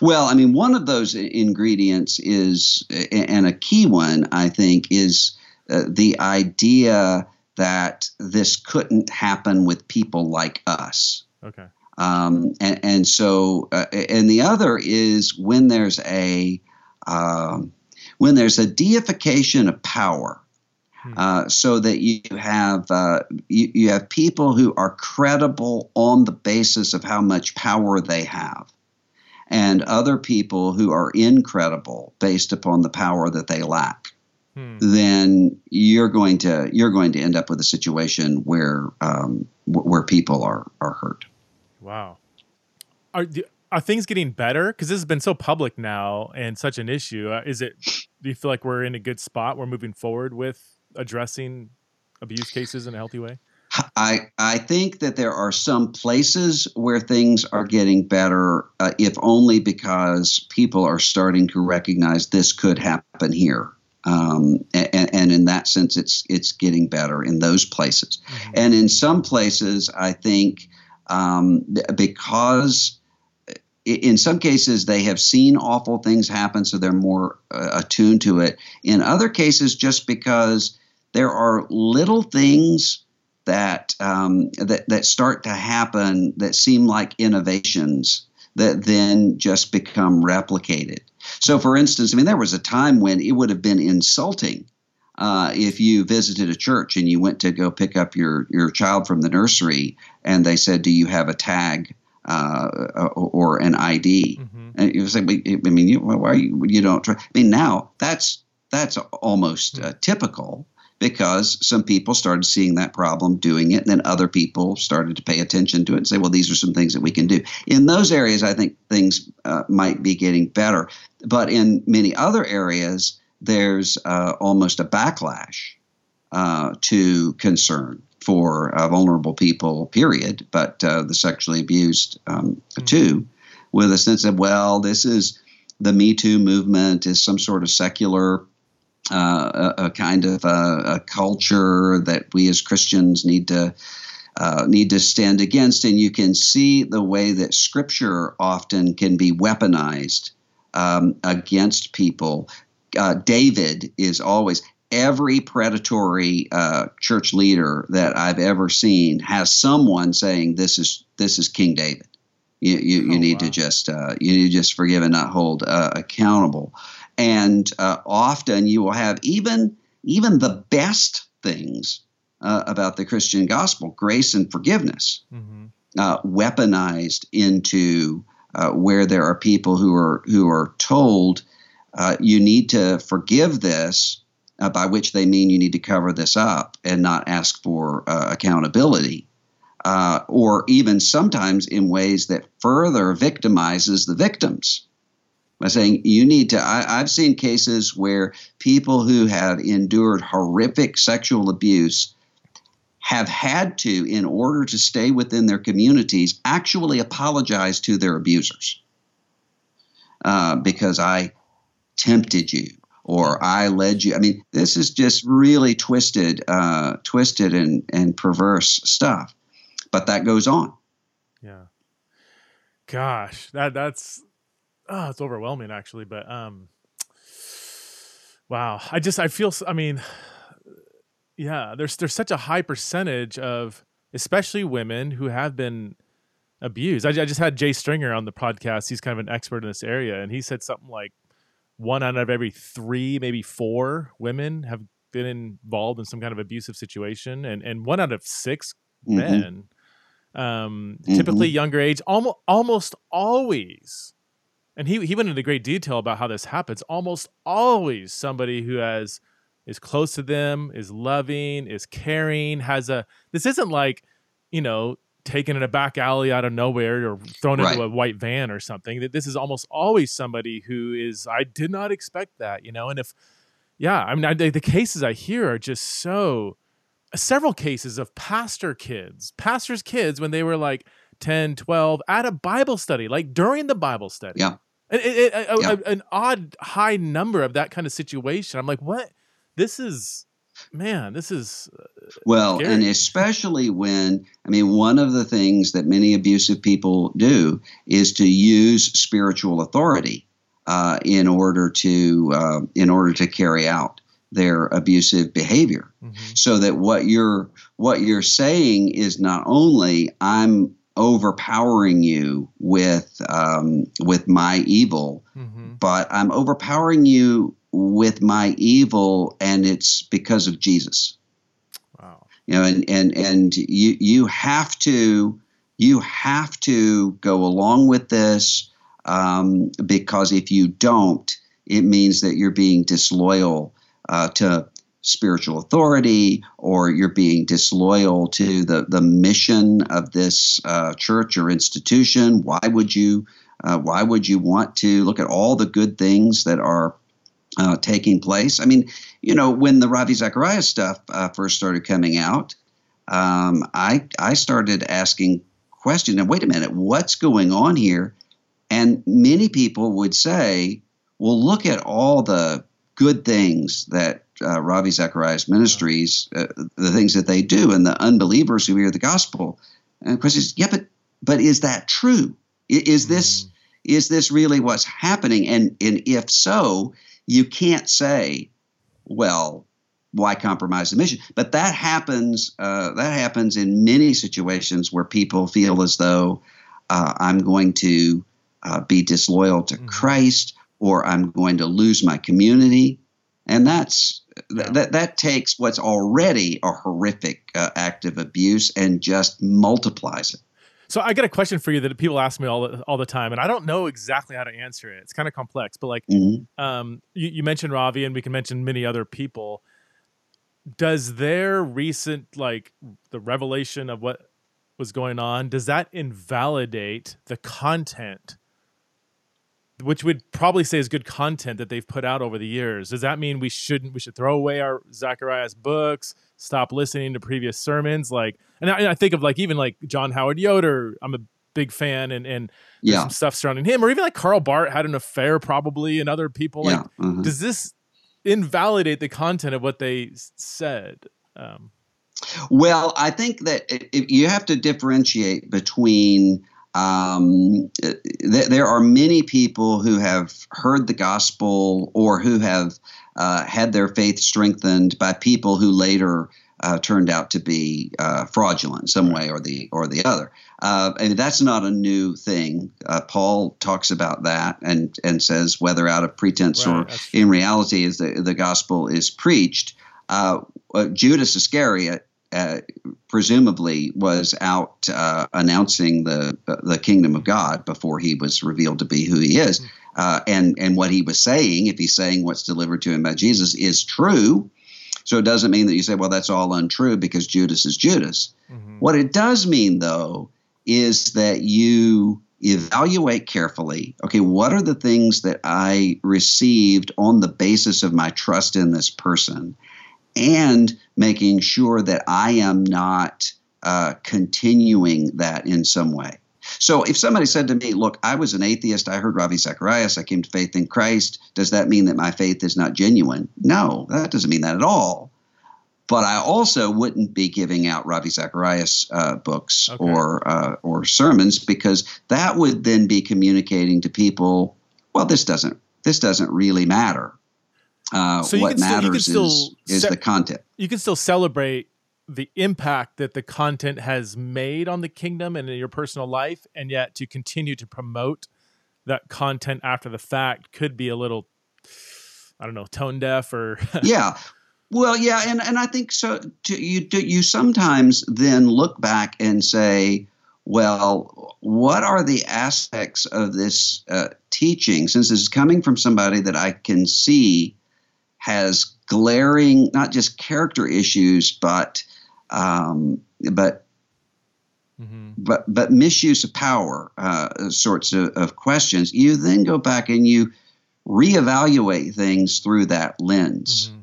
Well, I mean, one of those ingredients is, and a key one, I think, is uh, the idea that this couldn't happen with people like us. Okay. Um, and, and, so, uh, and the other is when there's a uh, when there's a deification of power. Hmm. Uh, so that you have uh, you, you have people who are credible on the basis of how much power they have and other people who are incredible based upon the power that they lack, hmm. then you're going to you're going to end up with a situation where um, where people are are hurt. Wow. Are are things getting better? Because this has been so public now and such an issue. Uh, is it? Do you feel like we're in a good spot? We're moving forward with addressing abuse cases in a healthy way. I I think that there are some places where things are getting better, uh, if only because people are starting to recognize this could happen here. Um, and, and, in that sense, it's it's getting better in those places. Mm-hmm. And in some places, I think um, because in some cases they have seen awful things happen, so they're more uh, attuned to it. In other cases, just because there are little things that um, that that start to happen that seem like innovations that then just become replicated. So, for instance, I mean, there was a time when it would have been insulting uh, if you visited a church and you went to go pick up your your child from the nursery, and they said, "Do you have a tag?" Uh, or an ID, mm-hmm. and you say, "I mean, you, why you, you don't?" Try? I mean, now that's that's almost uh, typical because some people started seeing that problem doing it, and then other people started to pay attention to it and say, well, these are some things that we can do. In those areas, I think things uh, might be getting better. But in many other areas, there's uh, almost a backlash uh, to concern for uh, vulnerable people, period, but uh, the sexually abused um, mm-hmm. too, with a sense of, well, this is the Me Too movement is some sort of secular a, a, kind of a, a, culture that we as Christians need to uh, need to stand against. And you can see the way that Scripture often can be weaponized um, against people. Uh, David is always every predatory uh, church leader that I've ever seen has someone saying this is this is King David. You, you, oh, need wow. to just uh, you need to just forgive and not hold uh, accountable. And uh, often you will have even even the best things uh, about the Christian gospel, grace and forgiveness. Mm-hmm. uh, weaponized into uh, where there are people who are who are told uh, you need to forgive this, uh, by which they mean you need to cover this up and not ask for uh, accountability, uh, or even sometimes in ways that further victimizes the victims. By saying you need to, I, I've seen cases where people who have endured horrific sexual abuse have had to, in order to stay within their communities, actually apologize to their abusers. Uh, because I tempted you or I led you. I mean, this is just really twisted, uh, twisted and, and perverse stuff. But that goes on. Yeah. Gosh, that that's oh, it's overwhelming actually. But um, wow, I just I feel I mean yeah, there's there's such a high percentage of especially women who have been abused. I, I, just had Jay Stringer on the podcast. He's kind of an expert in this area, and he said something like one out of every three, maybe four women have been involved in some kind of abusive situation, and and one out of 6 mm-hmm. men, um, mm-hmm. typically younger age, almost almost always. And he, he went into great detail about how this happens. Almost always somebody who has is close to them, is loving, is caring, has a this isn't like, you know, taken in a back alley out of nowhere or thrown right. into a white van or something. That this is almost always somebody who is I did not expect that, you know. And if yeah, I mean I, the cases I hear are just so several cases of pastor kids, pastors kids when they were like 10, 12 at a Bible study, like during the Bible study. Yeah. It, it, it, yeah. A, an odd high number of that kind of situation. I'm like, what? this is man this is uh, well scary. and especially when i mean one of the things that many abusive people do is to use spiritual authority uh, in order to uh, in order to carry out their abusive behavior mm-hmm. so that what you're what you're saying is not only i'm overpowering you with um, with my evil mm-hmm. but i'm overpowering you with my evil, and it's because of Jesus. Wow. You know, and and and you you have to you have to go along with this um, because if you don't, it means that you're being disloyal uh, to spiritual authority or you're being disloyal to the, the mission of this uh, church or institution why would you uh, why would you want to look at all the good things that are uh, taking place. I mean, you know, when the Ravi Zacharias stuff uh, first started coming out, um, I I started asking questions. And wait a minute, what's going on here? And many people would say, "Well, look at all the good things that uh, Ravi Zacharias Ministries, uh, the things that they do, and the unbelievers who hear the gospel." And the question is, yeah, but but is that true? Is this mm. is this really what's happening? And and if so, you can't say, well, why compromise the mission? But that happens. Uh, that happens in many situations where people feel as though uh, I'm going to uh, be disloyal to mm-hmm. Christ, or I'm going to lose my community, and that's that. That takes what's already a horrific uh, act of abuse and just multiplies it. So I got a question for you that people ask me all the, all the time, and I don't know exactly how to answer it. It's kind of complex, but like, mm-hmm. um, you, you mentioned Ravi, and we can mention many other people. Does their recent like the revelation of what was going on does that invalidate the content which we'd probably say is good content that they've put out over the years. Does that mean we shouldn't we should throw away our Zacharias books, stop listening to previous sermons? Like, and I, and I think of like even like John Howard Yoder. I'm a big fan, and and yeah. some stuff surrounding him, or even like Karl Barth had an affair probably, and other people. Yeah. Mm-hmm. does this invalidate the content of what they said? Um, well, I think that you have to differentiate between um, th- there are many people who have heard the gospel or who have uh, had their faith strengthened by people who later uh, turned out to be uh, fraudulent some way or the or the other. Uh, and that's not a new thing. Uh, Paul talks about that and and says whether out of pretense right, or in reality, as the the gospel is preached. Uh, Judas Iscariot uh, presumably was out uh, announcing the the kingdom of God before he was revealed to be who he is, mm-hmm. uh, and and what he was saying, if he's saying what's delivered to him by Jesus, is true. So it doesn't mean that you say, well, that's all untrue because Judas is Judas. Mm-hmm. What it does mean, though, is that you evaluate carefully okay, what are the things that I received on the basis of my trust in this person? And making sure that I am not uh, continuing that in some way. So if somebody said to me, Look, I was an atheist, I heard Ravi Zacharias, I came to faith in Christ, does that mean that my faith is not genuine? No, that doesn't mean that at all. But I also wouldn't be giving out Ravi Zacharias uh, books okay. or uh, or sermons because that would then be communicating to people, well, this doesn't this doesn't really matter. Uh, so what matters still, is is the content. You can still celebrate the impact that the content has made on the kingdom and in your personal life, and yet to continue to promote that content after the fact could be a little, I don't know, tone deaf or yeah. Well, yeah, and, and I think so. To, you do, you sometimes then look back and say, well, what are the aspects of this uh, teaching? Since this is coming from somebody that I can see has glaring, not just character issues, but um, but mm-hmm. but but misuse of power uh, sorts of, of questions. You then go back and you reevaluate things through that lens. Mm-hmm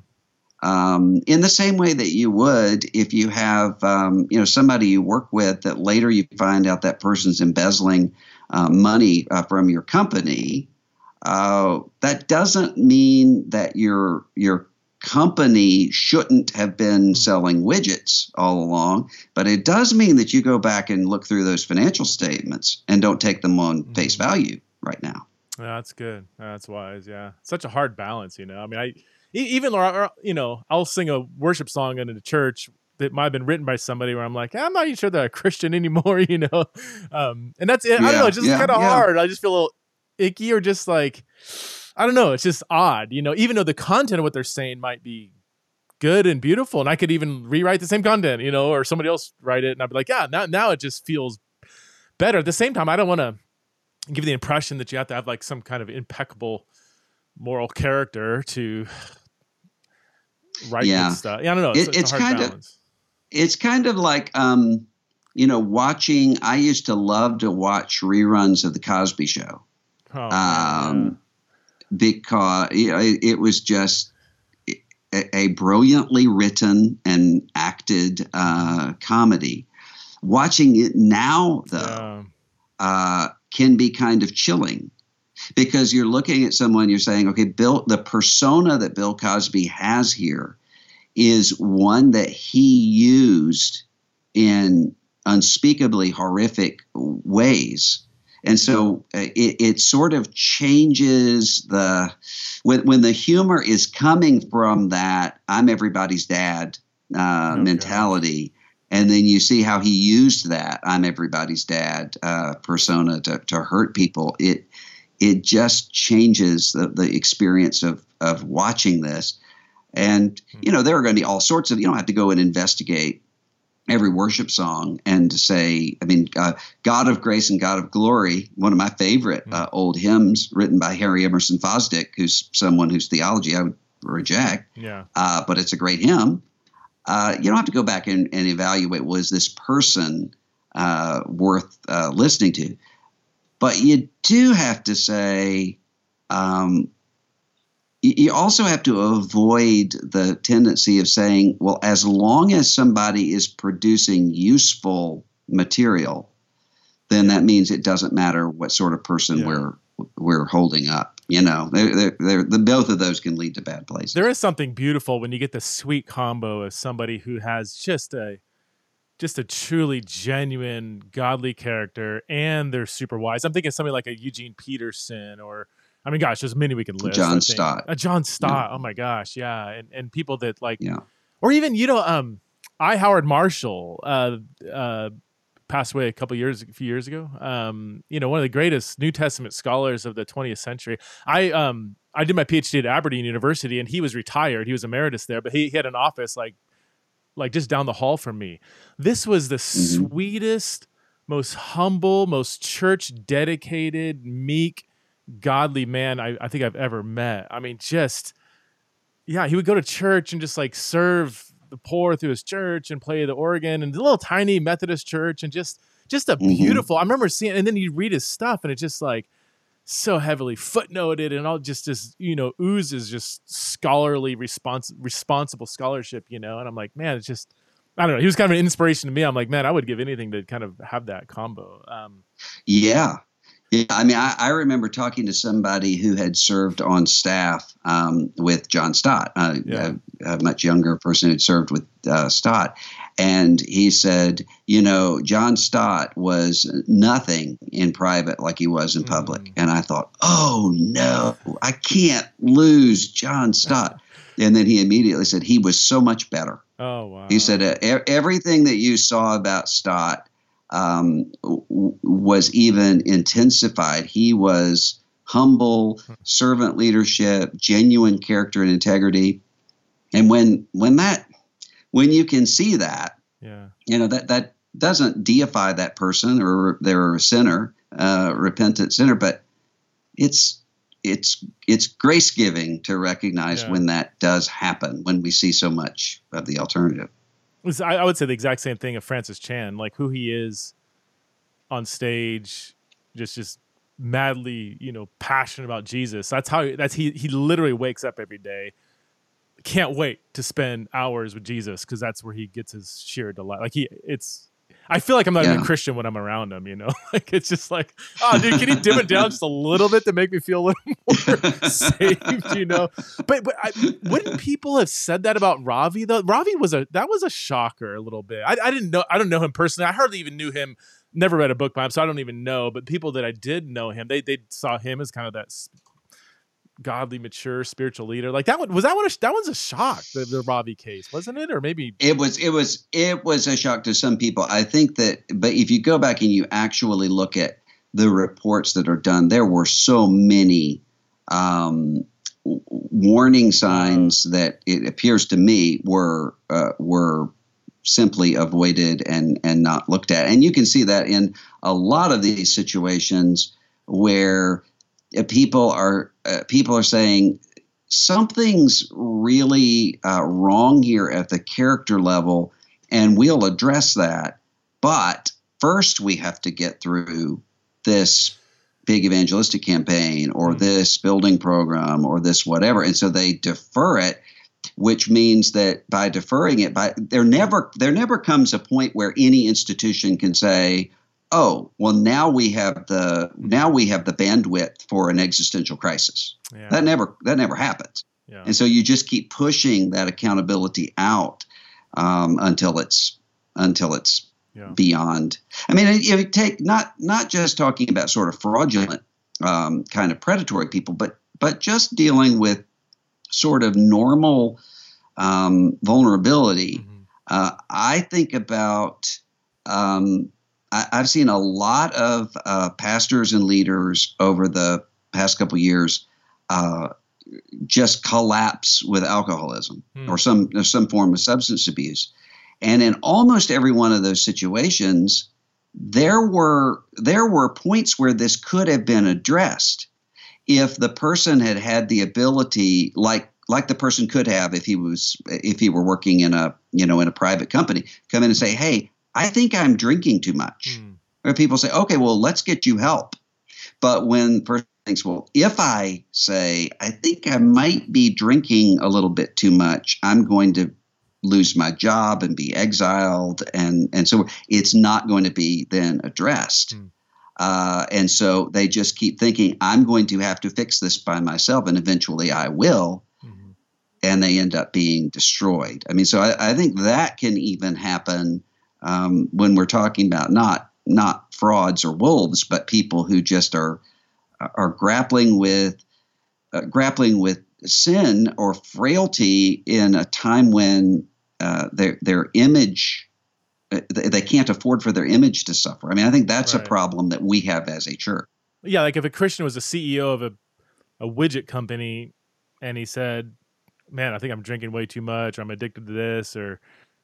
um, in the same way that you would if you have um, you know somebody you work with that later you find out that person's embezzling uh, money uh, from your company. Uh, that doesn't mean that your your company shouldn't have been hmm. selling widgets all along, but it does mean that you go back and look through those financial statements and don't take them on face hmm. value right now. Yeah, that's good. That's wise. Yeah, such a hard balance, you know. I mean, I even you know I'll sing a worship song in the church that might have been written by somebody where I'm like I'm not even sure they're a Christian anymore, you know, um, and that's it. Yeah, I don't know, it's just yeah, kind of yeah. hard. I just feel a little icky or just like I don't know, it's just odd, you know. Even though the content of what they're saying might be good and beautiful, and I could even rewrite the same content, you know, or somebody else write it, and I'd be like, yeah, now now it just feels better. At the same time, I don't want to give the impression that you have to have like some kind of impeccable moral character to write yeah. stuff. Yeah, I don't know. It's, it, it's, it's kind balance. of it's kind of like um, you know watching. I used to love to watch reruns of the Cosby Show. Oh, um, because you know, it, it, was just a, a, brilliantly written and acted uh, comedy. Watching it now, though, yeah. uh, can be kind of chilling because you're looking at someone you're saying okay bill the persona that bill cosby has here is one that he used in unspeakably horrific ways and so uh, it, it sort of changes the when, when the humor is coming from that i'm everybody's dad uh, okay. mentality and then you see how he used that i'm everybody's dad uh, persona to, to hurt people it it just changes the, the experience of, of watching this. And, you know, there are going to be all sorts of, you don't have to go and investigate every worship song and to say, I mean, uh, God of Grace and God of Glory, one of my favorite uh, old hymns written by Harry Emerson Fosdick, who's someone whose theology I would reject. Yeah. Uh, but it's a great hymn. Uh, you don't have to go back and, and evaluate was this person uh, worth uh, listening to? But you do have to say, um, you also have to avoid the tendency of saying, well, as long as somebody is producing useful material, then that means it doesn't matter what sort of person yeah. we're we're holding up. You know, they're, they're, they're, the both of those can lead to bad places. There is something beautiful when you get the sweet combo of somebody who has just a just a truly genuine godly character and they're super wise. I'm thinking somebody like a Eugene Peterson or I mean gosh, there's many we can list. John Stott. A John Stott. Yeah. Oh my gosh, yeah. And and people that like yeah. or even, you know, um I Howard Marshall uh uh passed away a couple years a few years ago. Um, you know, one of the greatest New Testament scholars of the 20th century. I um I did my PhD at Aberdeen University and he was retired. He was emeritus there, but he, he had an office like like just down the hall from me. This was the mm-hmm. sweetest, most humble, most church dedicated, meek, godly man I, I think I've ever met. I mean, just yeah, he would go to church and just like serve the poor through his church and play the organ and the little tiny Methodist church and just just a mm-hmm. beautiful. I remember seeing, and then you read his stuff and it's just like so heavily footnoted and all just just you know oozes just scholarly response responsible scholarship you know and i'm like man it's just i don't know he was kind of an inspiration to me i'm like man i would give anything to kind of have that combo um, yeah yeah, I mean, I, I, remember talking to somebody who had served on staff um, with John Stott, uh, yeah. a, a, much younger person who'd served with uh, Stott, and he said, you know, John Stott was nothing in private like he was in public, mm. and I thought, oh no, I can't lose John Stott, and then he immediately said he was so much better. Oh wow! He said uh, everything that you saw about Stott um, w- was even intensified. He was humble, servant leadership, genuine character and integrity. And when when that when you can see that, yeah, you know that that doesn't deify that person or they're a sinner, uh, repentant sinner, but it's it's it's grace giving to recognize yeah. when that does happen when we see so much of the alternative. I would say the exact same thing of Francis Chan, like who he is on stage, just just madly, you know, passionate about Jesus. That's how that's he he literally wakes up every day. Can't wait to spend hours with Jesus because that's where he gets his sheer delight. Like he, it's I feel like I'm not yeah. even a Christian when I'm around him, you know? like it's just like, oh dude, can you dim it down just a little bit to make me feel a little more saved, you know? But but I, wouldn't people have said that about Ravi though? Ravi was a that was a shocker a little bit. I, I didn't know I don't know him personally. I hardly even knew him. Never read a book by him, so I don't even know. But people that I did know him, they they saw him as kind of that godly, mature spiritual leader. Like that one was that one. A, that one's a shock. The, the Ravi case, wasn't it? Or maybe it was. It was. It was a shock to some people. I think that. But if you go back and you actually look at the reports that are done, there were so many um, warning signs that it appears to me were uh, were simply avoided and and not looked at. And you can see that in a lot of these situations where people are uh, people are saying something's really uh, wrong here at the character level, and we'll address that. But first, we have to get through this big evangelistic campaign or mm-hmm. this building program or this whatever, and so they defer it. Which means that by deferring it, by there never there never comes a point where any institution can say, oh well now we have the now we have the bandwidth for an existential crisis yeah. that never that never happens yeah. and so you just keep pushing that accountability out um, until it's until it's yeah. beyond i mean if you take not not just talking about sort of fraudulent um, kind of predatory people but but just dealing with sort of normal um, vulnerability mm-hmm. uh, i think about um, I, have seen a lot of uh, pastors and leaders over the past couple years uh, just collapse with alcoholism hmm. or some or some form of substance abuse, and in almost every one of those situations, there were there were points where this could have been addressed if the person had had the ability, like like the person could have if he was if he were working in a you know in a private company, come in and say, hey. I think I'm drinking too much. Mm. Or people say, okay, well, let's get you help. But when person thinks, well, if I say, I think I might be drinking a little bit too much, I'm going to lose my job and be exiled. And, and so it's not going to be then addressed. Mm. Uh, and so they just keep thinking, I'm going to have to fix this by myself, and eventually I will. Mm-hmm. And they end up being destroyed. I mean, so I, I think that can even happen um, when we're talking about not not frauds or wolves, but people who just are are grappling with uh, grappling with sin or frailty in a time when uh, their their image uh, they can't afford for their image to suffer. I mean, I think that's right. a problem that we have as a church. Yeah, like if a Christian was a CEO of a a widget company and he said, "Man, I think I'm drinking way too much, or I'm addicted to this," or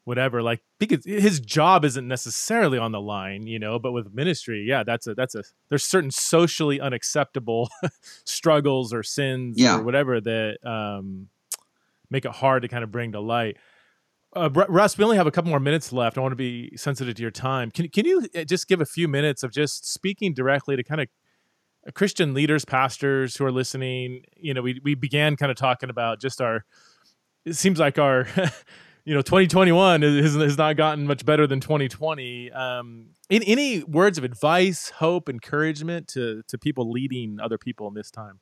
whatever like because his job isn't necessarily on the line you know but with ministry yeah that's a that's a there's certain socially unacceptable struggles or sins Yeah. or whatever that um make it hard to kind of bring to light uh, Russ, we only have a couple more minutes left. I want to be sensitive to your time. Can can you uh, just give a few minutes of just speaking directly to kind of Christian leaders, pastors who are listening? You know, we we began kind of talking about just our. It seems like our, you know, 2021 has, has not gotten much better than 2020. Um, any, any words of advice, hope, encouragement to to people leading other people in this time?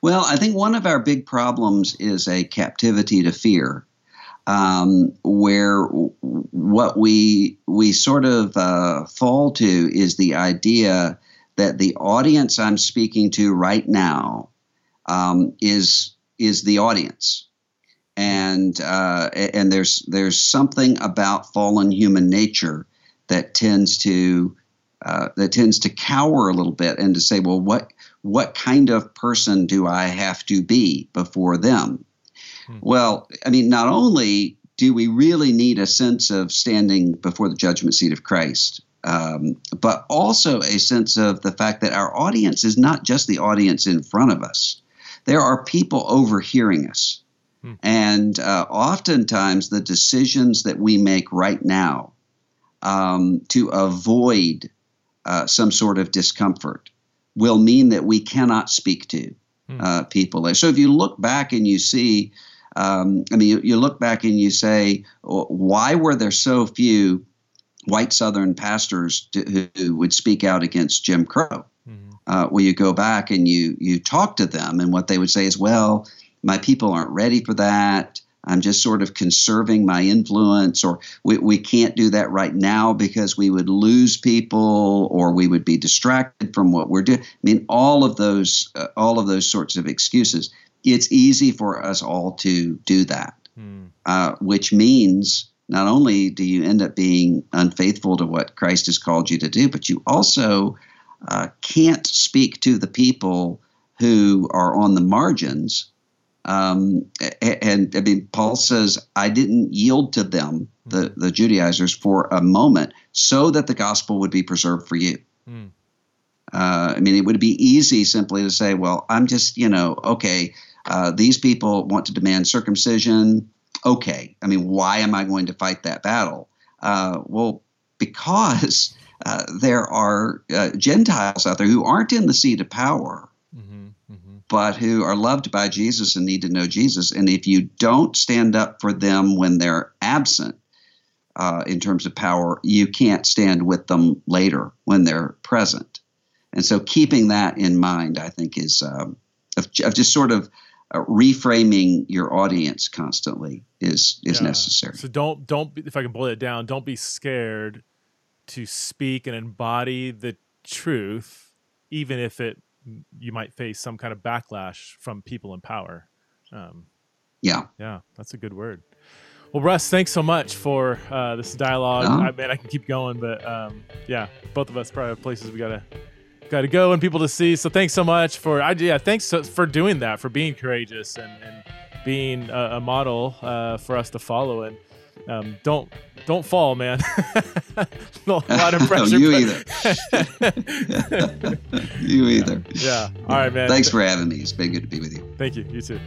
Well, I think one of our big problems is a captivity to fear, um, where what we we sort of uh, fall to is the idea that the audience I'm speaking to right now um, is is the audience, and uh, and there's there's something about fallen human nature that tends to uh, that tends to cower a little bit and to say, well, what what kind of person do I have to be before them? Hmm. Well, I mean, not only do we really need a sense of standing before the judgment seat of Christ, um, but also a sense of the fact that our audience is not just the audience in front of us. There are people overhearing us. Hmm. And uh, oftentimes, the decisions that we make right now um, to avoid uh, some sort of discomfort will mean that we cannot speak to Hmm. uh, people. So if you look back and you see, um, I mean, you, you look back and you say, "Oh, why were there so few white Southern pastors to, who, would speak out against Jim Crow? Mhm. uh, where you go back and you you talk to them, and what they would say is, "Well, my people aren't ready for that. I'm just sort of conserving my influence, or we, we can't do that right now because we would lose people, or we would be distracted from what we're doing." I mean, all of those uh, all of those sorts of excuses. It's easy for us all to do that Hmm. uh, which means not only do you end up being unfaithful to what Christ has called you to do, but you also uh, can't speak to the people who are on the margins. Um, and I mean, Paul says, I didn't yield to them, the, the Judaizers, for a moment so that the gospel would be preserved for you. Hmm. Uh, I mean, it would be easy simply to say, well, I'm just, you know, okay, uh, these people want to demand circumcision. Okay. I mean, why am I going to fight that battle? Uh, well, because uh, there are uh, Gentiles out there who aren't in the seat of power, Mhm. But who are loved by Jesus and need to know Jesus. And if you don't stand up for them when they're absent uh, in terms of power, you can't stand with them later when they're present. And so, keeping that in mind, I think, is um, of, of just sort of uh, reframing your audience constantly is is Yeah. necessary. So don't don't if I can boil it down, don't be scared to speak and embody the truth, even if it you might face some kind of backlash from people in power. Um, Yeah. yeah, that's a good word. Well, Russ, thanks so much for uh, this dialogue. Yeah. I mean, I can keep going, but um, yeah, both of us probably have places we gotta gotta go and people to see. So thanks so much for I yeah, thanks so, for doing that, for being courageous and, and being a, a model uh, for us to follow. And um, don't don't fall, man. a lot of pressure. you either. you either. yeah. All right, man. Thanks for having me. It's been good to be with you. Thank you. You too.